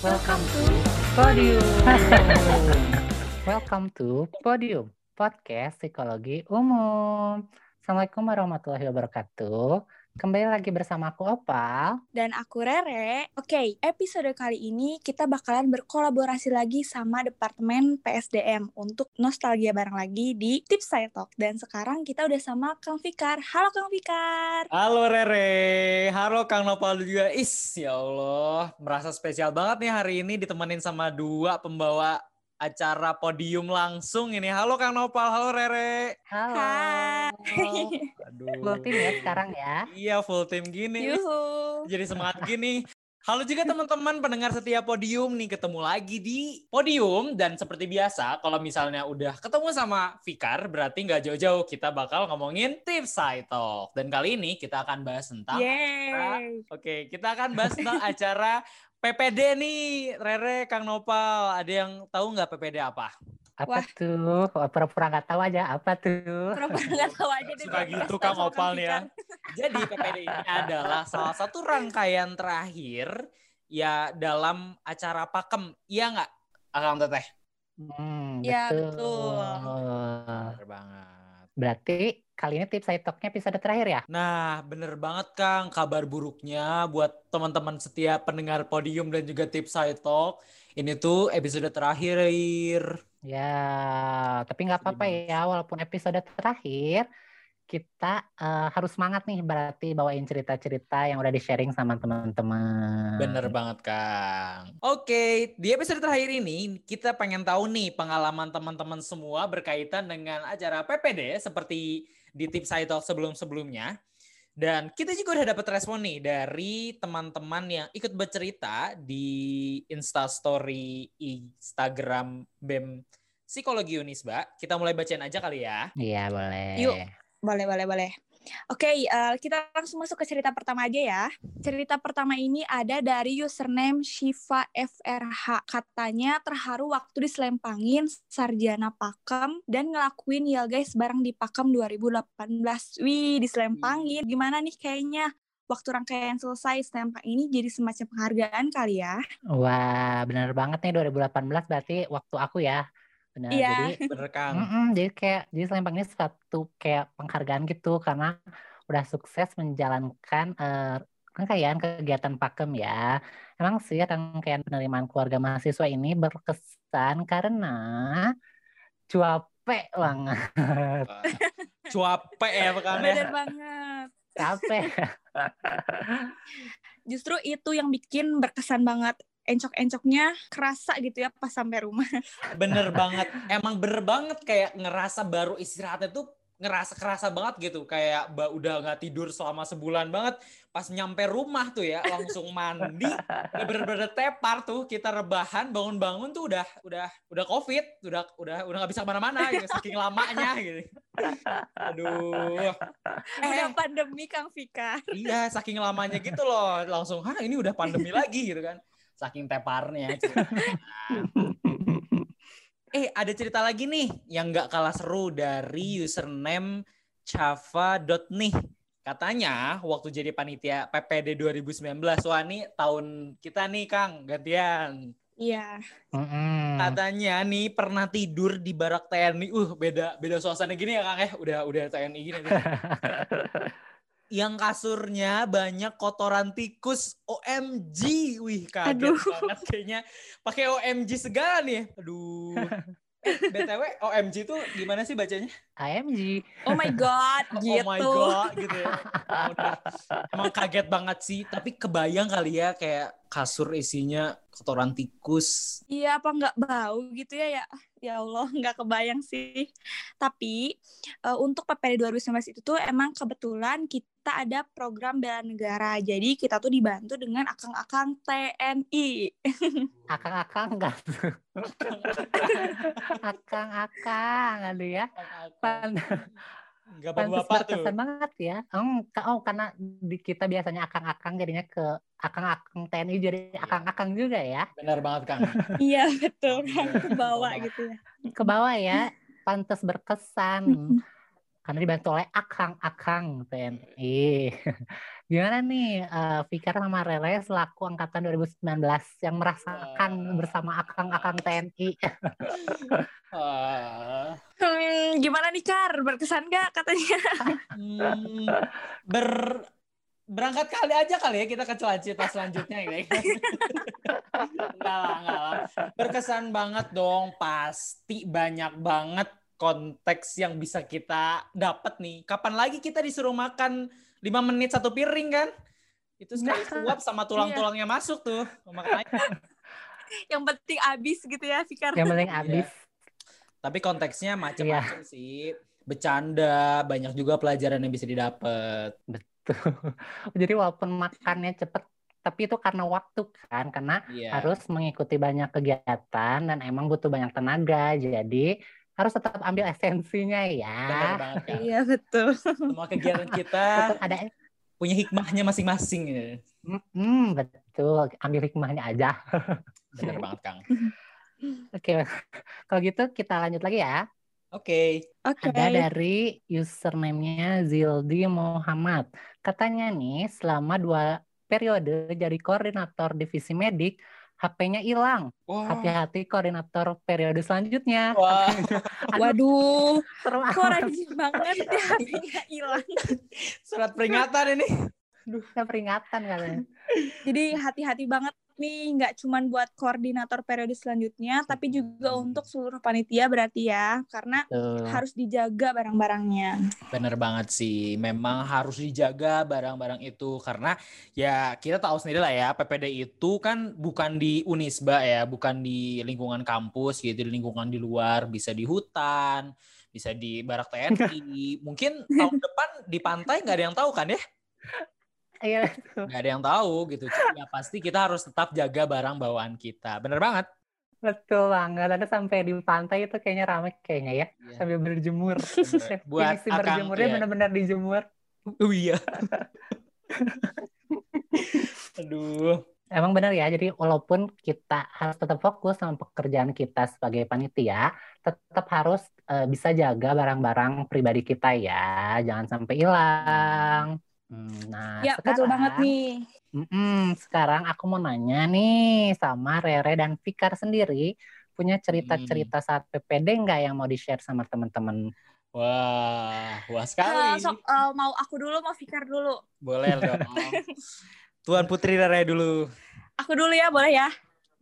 Welcome to Podium. Welcome to Podium, podcast psikologi umum. Assalamualaikum warahmatullahi wabarakatuh. Kembali lagi bersama aku Opal. Dan aku Rere. Oke, episode kali ini kita bakalan berkolaborasi lagi sama Departemen PSDM untuk nostalgia bareng lagi di Tips Saya Talk. Dan sekarang kita udah sama Kang Fikar. Halo Kang Fikar. Halo Rere, halo Kang Nopal juga. Is, ya Allah, merasa spesial banget nih hari ini ditemenin sama dua pembawa acara podium langsung ini. Halo Kang Nopal, halo Rere. Halo. Hai. Aduh. Full team ya sekarang ya. Iya, full team gini. Yuhu. Jadi semangat gini. Halo juga teman-teman pendengar setia podium nih ketemu lagi di podium dan seperti biasa kalau misalnya udah ketemu sama Fikar berarti nggak jauh-jauh kita bakal ngomongin tips side talk dan kali ini kita akan bahas tentang Yeay. Oke, kita akan bahas tentang acara PPD nih, Rere, Kang Nopal. Ada yang tahu nggak PPD apa? Apa Wah. tuh? Kok Pura-pura nggak tahu aja. Apa tuh? Pura-pura nggak tahu aja deh. Suka dia gitu Kang tahu sama Opal nih ya. Jadi PPD ini adalah salah satu rangkaian terakhir ya dalam acara pakem. Iya nggak, Akang Teteh? Hmm, Iya, betul. Bener banget. Berarti kali ini tips saya talknya episode terakhir ya? Nah, bener banget Kang. Kabar buruknya buat teman-teman setia pendengar podium dan juga tips saya talk. Ini tuh episode terakhir. Ya, tapi nggak apa-apa ya, walaupun episode terakhir, kita eh, harus semangat nih berarti bawain cerita-cerita yang udah di-sharing sama teman-teman. Bener banget, Kang. Oke, di episode terakhir ini kita pengen tahu nih pengalaman teman-teman semua berkaitan dengan acara PPD seperti di tips saya talk sebelum-sebelumnya. Dan kita juga udah dapat respon nih dari teman-teman yang ikut bercerita di Instastory Instagram BEM Psikologi Unisba. Kita mulai bacain aja kali ya. Iya, boleh. Yuk. Boleh, boleh, boleh. Oke, eh, kita langsung masuk ke cerita pertama aja ya. Cerita pertama ini ada dari username Shiva FRH. Katanya terharu waktu diselempangin sarjana Pakem dan ngelakuin ya guys bareng di Pakem 2018. Wih, diselempangin. Gimana nih kayaknya waktu rangkaian selesai selempang ini jadi semacam penghargaan kali ya. Wah, bener banget nih 2018 berarti waktu aku ya. Benar. Iya. Jadi Bener, Kang. Mm-mm, jadi kayak jadi selempang ini suatu kayak penghargaan gitu karena udah sukses menjalankan eh, rangkaian kegiatan pakem ya. Emang sih rangkaian penerimaan keluarga mahasiswa ini berkesan karena cuape banget, Cuape ya, Kang. ya. Bener banget. capek. Justru itu yang bikin berkesan banget. Encok-encoknya kerasa gitu ya pas sampai rumah. Bener banget. Emang bener banget kayak ngerasa baru istirahatnya tuh ngerasa kerasa banget gitu. Kayak ba- udah nggak tidur selama sebulan banget. Pas nyampe rumah tuh ya langsung mandi. Udah bener-bener tepar tuh kita rebahan bangun-bangun tuh udah udah udah covid, udah udah udah nggak bisa ke mana-mana gitu saking lamanya gitu. Aduh. Udah Eh, pandemi Kang Fikar. iya saking lamanya gitu loh. Langsung, "Hah, ini udah pandemi lagi." gitu kan. Saking teparnya. Eh, ada cerita lagi nih yang nggak kalah seru dari username chava.nih. Katanya waktu jadi panitia PPD 2019, wah ini tahun kita nih Kang, gantian. Iya. Katanya nih pernah tidur di barak TNI. Uh, beda beda suasana gini ya Kang ya. Udah udah TNI gini. yang kasurnya banyak kotoran tikus OMG. Wih, kaget Aduh. banget kayaknya. Pakai OMG segala nih. Aduh. Eh, BTW OMG tuh gimana sih bacanya? AMG. Oh my god, gitu. Oh my god gitu ya. Emang, udah- emang kaget banget sih, tapi kebayang kali ya kayak kasur isinya kotoran tikus. Iya, apa nggak bau gitu ya ya? Ya Allah, nggak kebayang sih. Tapi eh, untuk PPD 2019 itu tuh emang kebetulan kita ada program bela negara. Jadi kita tuh dibantu dengan akang-akang TNI. Akang-akang enggak tuh. Akang-akang, aduh ya. Pan- Enggak Pantes bapak-bapak tuh. berkesan banget ya. Oh, oh, karena di kita biasanya akang-akang jadinya ke akang-akang TNI jadi akang-akang juga ya. Benar banget Kang. Iya, betul. Iya. Ke bawah gitu ya. Ke bawah ya, pantas berkesan. Karena dibantu oleh akang-akang TNI. Gimana nih uh, Fikar sama Rere selaku angkatan 2019 yang merasakan uh. bersama akang-akang TNI? uh. Hmm, gimana nih Kar? Berkesan gak katanya? hmm, ber berangkat kali aja kali ya kita ke cerita selanjutnya ya. enggak lah, enggak lah. Berkesan banget dong, pasti banyak banget konteks yang bisa kita dapat nih. Kapan lagi kita disuruh makan lima menit satu piring kan itu sekali nah, suap sama tulang-tulangnya iya. masuk tuh makanya yang penting habis gitu ya Fikar yang penting habis. Tapi konteksnya macam-macam iya. sih bercanda banyak juga pelajaran yang bisa didapat betul jadi walaupun makannya cepet tapi itu karena waktu kan karena yeah. harus mengikuti banyak kegiatan dan emang butuh banyak tenaga jadi harus tetap ambil esensinya ya. Iya betul. Semua kegiatan kita ada punya hikmahnya masing-masing. Ya. Hmm, betul. Ambil hikmahnya aja. Benar banget Kang. Oke, kalau gitu kita lanjut lagi ya. Oke. Okay. Ada dari username-nya Zildi Muhammad. Katanya nih selama dua periode jadi koordinator divisi medik, HP-nya hilang. Hati-hati koordinator periode selanjutnya. Wah. Waduh, kok rajin banget ya HP-nya hilang. Surat peringatan ini. Aduh, peringatan katanya. Jadi hati-hati banget nih nggak cuma buat koordinator periode selanjutnya tapi juga hmm. untuk seluruh panitia berarti ya karena harus dijaga barang-barangnya. Bener banget sih, memang harus dijaga barang-barang itu karena ya kita tahu sendiri lah ya PPD itu kan bukan di Unisba ya, bukan di lingkungan kampus gitu, di lingkungan di luar, bisa di hutan, bisa di barak TNI. Mungkin tahun depan di pantai nggak ada yang tahu kan ya? Iya. Gak ada yang tahu gitu. Ya pasti kita harus tetap jaga barang bawaan kita. Bener banget. Betul banget. Ada sampai di pantai itu kayaknya rame kayaknya ya. Iya. Sambil berjemur. Buat si berjemurnya ya. benar-benar dijemur. Oh iya. Aduh. Emang benar ya, jadi walaupun kita harus tetap fokus sama pekerjaan kita sebagai panitia, tetap harus uh, bisa jaga barang-barang pribadi kita ya, jangan sampai hilang. Hmm, nah, ya, sekarang, betul banget nih. Mm-mm, sekarang aku mau nanya nih sama Rere dan Fikar sendiri punya cerita-cerita hmm. saat PPD nggak yang mau di-share sama teman-teman? Wah, wah sekali. Uh, so, uh, mau aku dulu, mau Fikar dulu. Boleh dong. Tuan Putri Rere dulu. Aku dulu ya, boleh ya?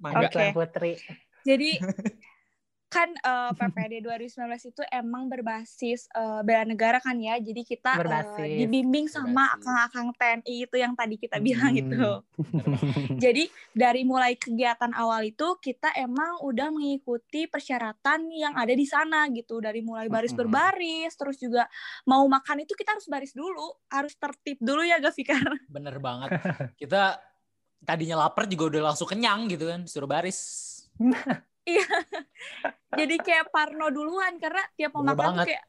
Oke. Okay. Putri. Jadi kan uh, PPD 2019 itu emang berbasis uh, bela negara kan ya. Jadi kita uh, dibimbing sama akang-akang TNI itu yang tadi kita bilang hmm. itu. Jadi dari mulai kegiatan awal itu kita emang udah mengikuti persyaratan yang ada di sana gitu. Dari mulai baris hmm. berbaris, terus juga mau makan itu kita harus baris dulu, harus tertib dulu ya Gafikar. Bener banget. Kita tadinya lapar juga udah langsung kenyang gitu kan, suruh baris. Iya. Jadi kayak parno duluan karena tiap mau makan tuh kayak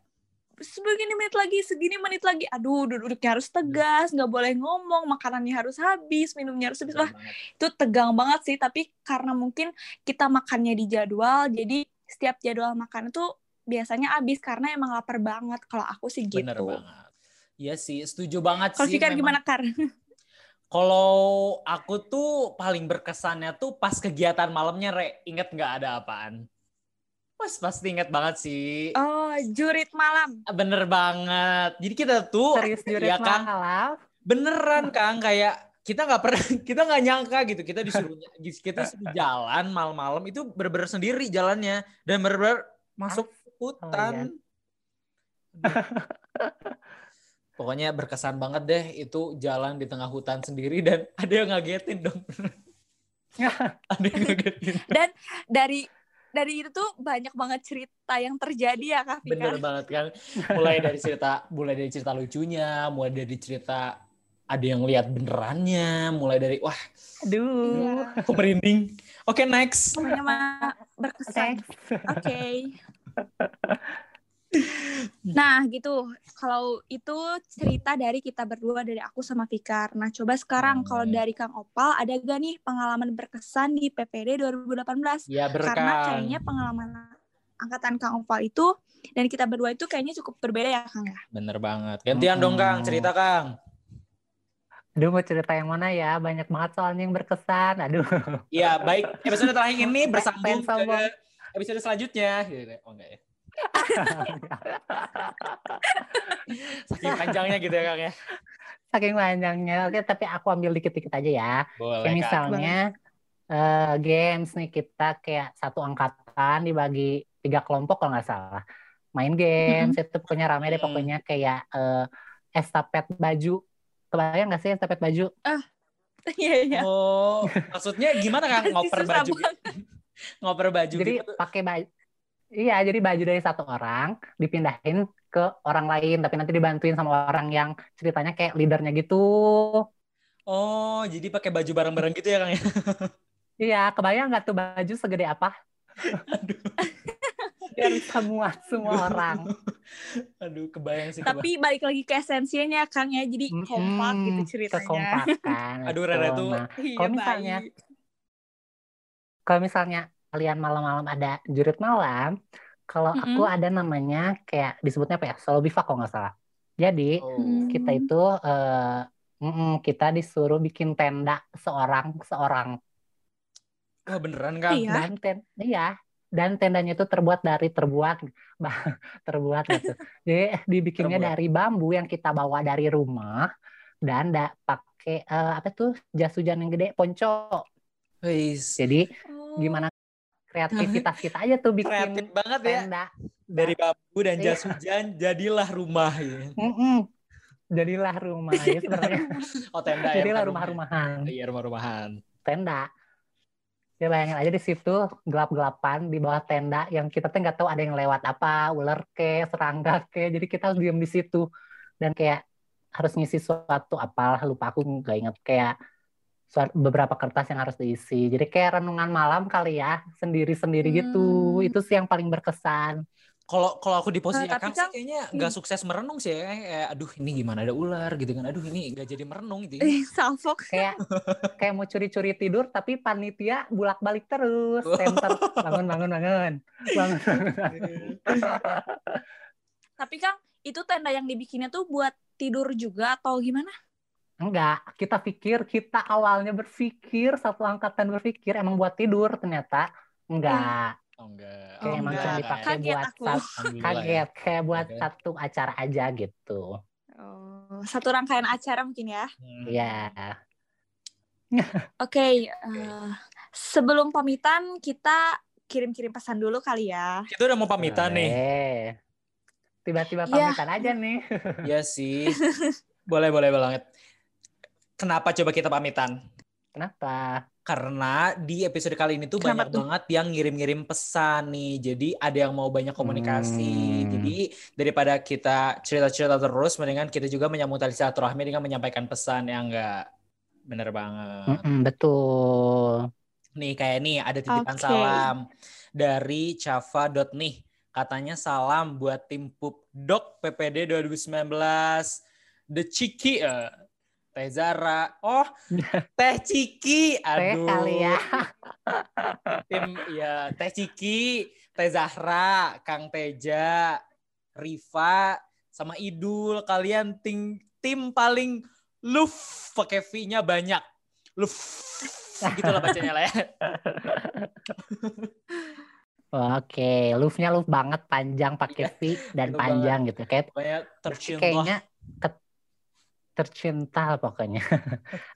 segini menit lagi, segini menit lagi. Aduh, duduknya harus tegas, nggak boleh ngomong, makanannya harus habis, minumnya harus habis. Wah, itu tegang banget sih. Tapi karena mungkin kita makannya di jadwal, jadi setiap jadwal makan itu biasanya habis karena emang lapar banget. Kalau aku sih gitu. Bener banget. Iya sih, setuju banget Kalo sih. Kalau Fikar gimana, Kar? Kalau aku tuh paling berkesannya tuh pas kegiatan malamnya, Re. Ingat nggak ada apaan? Pas pasti inget banget sih. Oh, jurit malam. Bener banget. Jadi kita tuh serius jurit ya kan, malam. Beneran Kang kayak kita nggak pernah kita nggak nyangka gitu kita disuruh kita disuruh jalan malam-malam itu bener-bener sendiri jalannya dan bener-bener masuk hutan. Oh, iya. Pokoknya berkesan banget deh itu jalan di tengah hutan sendiri dan ada yang ngagetin dong. ada yang ngagetin. Dan dari dari itu tuh banyak banget cerita yang terjadi ya Kak Fika. Bener banget kan. Mulai dari cerita mulai dari cerita lucunya, mulai dari cerita ada yang lihat benerannya, mulai dari wah, aduh, aku merinding. Oke, okay, next. Semuanya mah berkesan. Oke. Okay. Nah gitu, kalau itu cerita dari kita berdua dari aku sama Fikar. Nah coba sekarang kalau hmm. dari Kang Opal ada gak nih pengalaman berkesan di PPD 2018? Ya berkah. Karena kayaknya pengalaman angkatan Kang Opal itu dan kita berdua itu kayaknya cukup berbeda ya Kang ya. Bener banget. Gantian hmm. dong Kang, cerita Kang. Aduh mau cerita yang mana ya? Banyak banget soalnya yang berkesan. Aduh. Iya, baik. Episode terakhir ini bersambung ke episode selanjutnya. Gitu. Oh enggak ya. Saking panjangnya gitu ya, Kang ya. Saking panjangnya. Oke, tapi aku ambil dikit-dikit aja ya. Boleh, Kayak misalnya eh, games nih kita kayak satu angkatan dibagi tiga kelompok kalau nggak salah. Main games itu pokoknya rame deh Hmm. pokoknya kayak eh, estafet baju. Kebayang nggak sih estafet baju? Iya, iya. Oh, maksudnya gimana Kang ngoper baju? banget. ngoper baju Jadi gitu. pakai baju. Iya, jadi baju dari satu orang dipindahin ke orang lain, tapi nanti dibantuin sama orang yang ceritanya kayak leadernya gitu. Oh, jadi pakai baju bareng-bareng gitu ya, Kang ya? Iya, kebayang nggak tuh baju segede apa? Aduh. Biar bisa muat semua orang. Aduh, kebayang sih. kebayang. Tapi balik lagi ke esensinya Kang ya, jadi kompak Mm-mm, gitu ceritanya. Kekompakan. Aduh. Rara tuh Nah, Iya, Kalau misalnya kalau misalnya kalian malam-malam ada jurit malam, kalau Mm-mm. aku ada namanya kayak disebutnya apa ya? Solo bivak kalau nggak salah. Jadi Oh. kita itu eh, mm-mm, kita disuruh bikin tenda seorang seorang Wah, beneran, Kang? Iya. dan ten iya dan tendanya itu terbuat dari terbuat bah- terbuat gitu. Jadi dibikinnya Terbuat. dari bambu yang kita bawa dari rumah dan da, pakai eh, apa tuh jas hujan yang gede ponco. Wis. Jadi Oh. gimana kreativitas kita aja tuh bikin Kreatif banget ya. tenda. Dari bambu dan jas Iya. hujan, jadilah rumah. Ya. Mm-mm. Jadilah rumah ya sebenarnya. Oh, tenda ya. Jadilah bukan rumah-rumahan. Iya, rumah-rumahan. tenda. Ya bayangin aja di situ gelap-gelapan di bawah tenda yang kita tuh nggak tahu ada yang lewat apa, ular ke, serangga ke. Jadi kita harus diem di situ dan kayak harus ngisi suatu apalah lupa aku nggak inget kayak beberapa kertas yang harus diisi. Jadi kayak renungan malam kali ya, sendiri-sendiri gitu. Hmm. Itu sih yang paling berkesan. Kalau kalau aku di posisi tapi Akang sih Kang- kayaknya nggak sukses merenung sih ya. Kayak, aduh ini gimana ada ular gitu kan. Aduh ini nggak jadi merenung gitu. ya. Eh, salfok. Kayak kayak mau curi-curi tidur tapi panitia bulak-balik terus. Center bangun bangun bangun. Bangun bangun. Tapi Kang, itu tenda yang dibikinnya tuh buat tidur juga atau gimana? Enggak, kita pikir, kita awalnya berpikir, satu angkatan berpikir emang buat tidur, ternyata enggak. Oh enggak. Kayak Oh, emang enggak. cuma dipakai Kaget buat aku. sat- Alhamdulillah ya. kaget, kayak buat Oke. satu acara aja gitu. Oh, satu rangkaian acara mungkin ya. Hmm. Iya. Oke, eh, sebelum pamitan kita kirim-kirim pesan dulu kali ya. Kita udah mau pamitan nih. Boleh. Tiba-tiba Iya. pamitan aja nih. Iya sih. boleh, boleh banget. Kenapa coba kita pamitan? Kenapa? Karena di episode kali ini tuh Kenapa banyak tuh? banget yang ngirim-ngirim pesan nih. Jadi ada yang mau banyak komunikasi. Hmm. Jadi daripada kita cerita-cerita terus, mendingan kita juga menyambung tali silaturahmi dengan menyampaikan pesan yang enggak bener banget. Mm-mm, betul. Nih kayak nih ada titipan Oke. salam dari Chava nih. Katanya salam buat tim Pupdok PPD 2019. The Ciki eh, Teh Zara. Oh, Teh Ciki. Teh Aduh. kali ya. Tim ya Teh Ciki, Teh Zahra, Kang Teja, Riva, sama Idul. Kalian tim tim paling luf pakai V-nya banyak. Luf. Gitulah bacanya lah ya. Oke, love-nya love banget, panjang pakai V dan panjang gitu. Kayak kayaknya ke- tercinta pokoknya.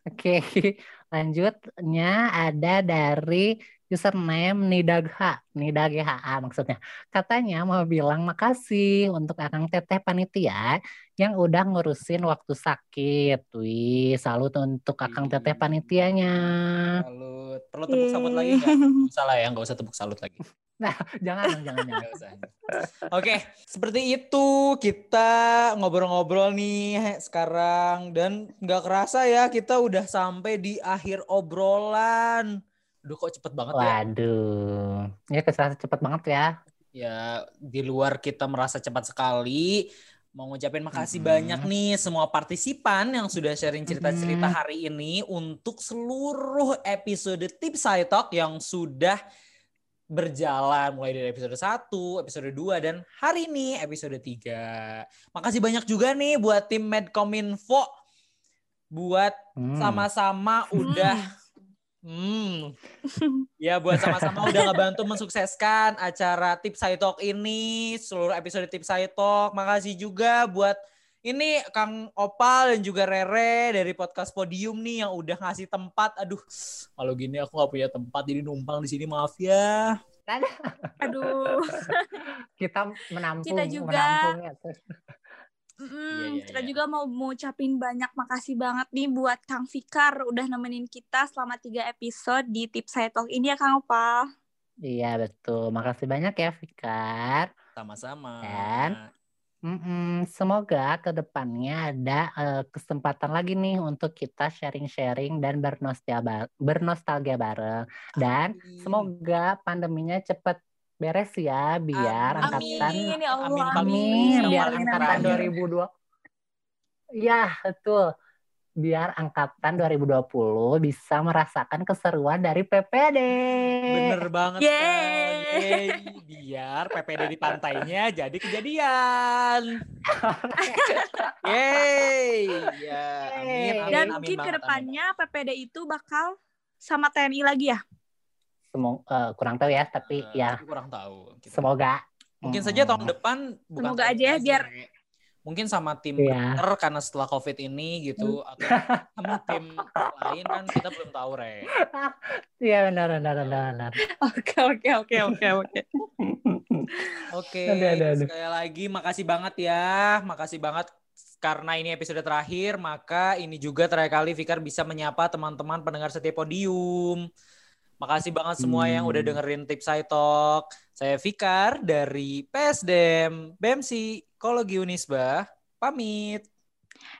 Oke, lanjutnya ada dari username Nidagha, Nidagha maksudnya. Katanya mau bilang makasih untuk Akang Teteh panitia yang udah ngurusin waktu sakit. Wih, salut untuk Akang Teteh panitianya. Salut. Perlu tepuk salut lagi nggak? Nggak Salah ya, nggak usah tepuk salut lagi. Jangan, dong, jangan, jangan. Nggak usah. Oke, seperti itu kita ngobrol-ngobrol nih sekarang dan nggak kerasa ya kita udah sampai di akhir obrolan. Duh kok cepet banget ya. Waduh, ya ke sana cepet banget ya. Ya di luar kita merasa cepat sekali. Mau ngucapin makasih Mhm. banyak nih semua partisipan yang sudah sharing cerita-cerita hari ini untuk seluruh episode Tips Talk yang sudah berjalan mulai dari episode 1, episode 2 dan hari ini episode 3. Makasih banyak juga nih buat tim Medcominfo buat Hmm. sama-sama udah Hmm. Ya buat sama-sama udah ngebantu mensukseskan acara Tips Saya Talk ini, seluruh episode Tips Saya Talk. Makasih juga buat ini Kang Opal dan juga Rere dari podcast Podium nih yang udah ngasih tempat. Aduh, kalau gini aku nggak punya tempat jadi numpang di sini maaf ya. Aduh. kita menampung Kita juga. menampung ya. Mm, Iya, iya, kita iya. juga mau ngucapin banyak makasih banget nih buat Kang Fikar udah nemenin kita selama tiga episode di Tips Saya Talk ini ya Kang Opal. Iya betul. Makasih banyak ya Fikar. Sama-sama. Dan- Mm-mm, semoga ke depannya ada eh, kesempatan lagi nih untuk kita sharing-sharing dan bernostalgia bernostalgia bareng. Dan Amin. semoga pandeminya cepat beres ya biar Amin. angkatan Amin ya Allah. Amin, Amin, Amin. biar angkatan terakhir. 2002 Iya, betul. Biar angkatan 2020 bisa merasakan keseruan dari PPD. Bener banget Yeay. Yeay. Biar PPD di pantainya jadi kejadian. Yeay. Ya, amin, amin, Dan amin mungkin banget, ke depannya PPD itu bakal sama TNI lagi ya. Semua eh, kurang tahu ya, tapi Eh, ya kurang tahu. Kita- semoga. Mungkin Mm. saja tahun depan bukan Semoga aja ya, biar-. Mungkin sama tim Iya. dokter karena setelah covid ini gitu atau sama tim lain kan kita belum tahu re Iya benar benar benar benar. Oke oke oke oke oke. oke sekali lagi makasih banget ya makasih banget karena ini episode terakhir maka ini juga terakhir kali Fikar bisa menyapa teman-teman pendengar setiap podium Makasih banget semua yang udah Hmm. dengerin tips saya talk. Saya Fikar dari PSDM BMC Kologi Unisba. Pamit.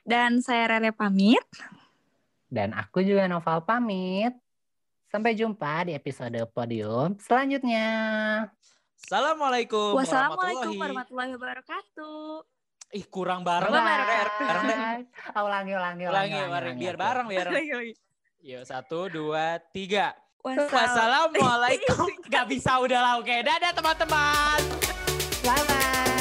Dan saya Rere pamit. Dan aku juga Noval pamit. Sampai jumpa di episode podium selanjutnya. Assalamualaikum Wassalamualaikum warahmatullahi warahmatullahi wabarakatuh. Ih kurang bareng. Bareng deh. Ulangi, ulangi, Ulangi, ulangi, biar bareng biar. Yuk satu dua tiga. Wassalamualaikum. Gak bisa udah lah. Oke, dadah teman-teman. Bye bye.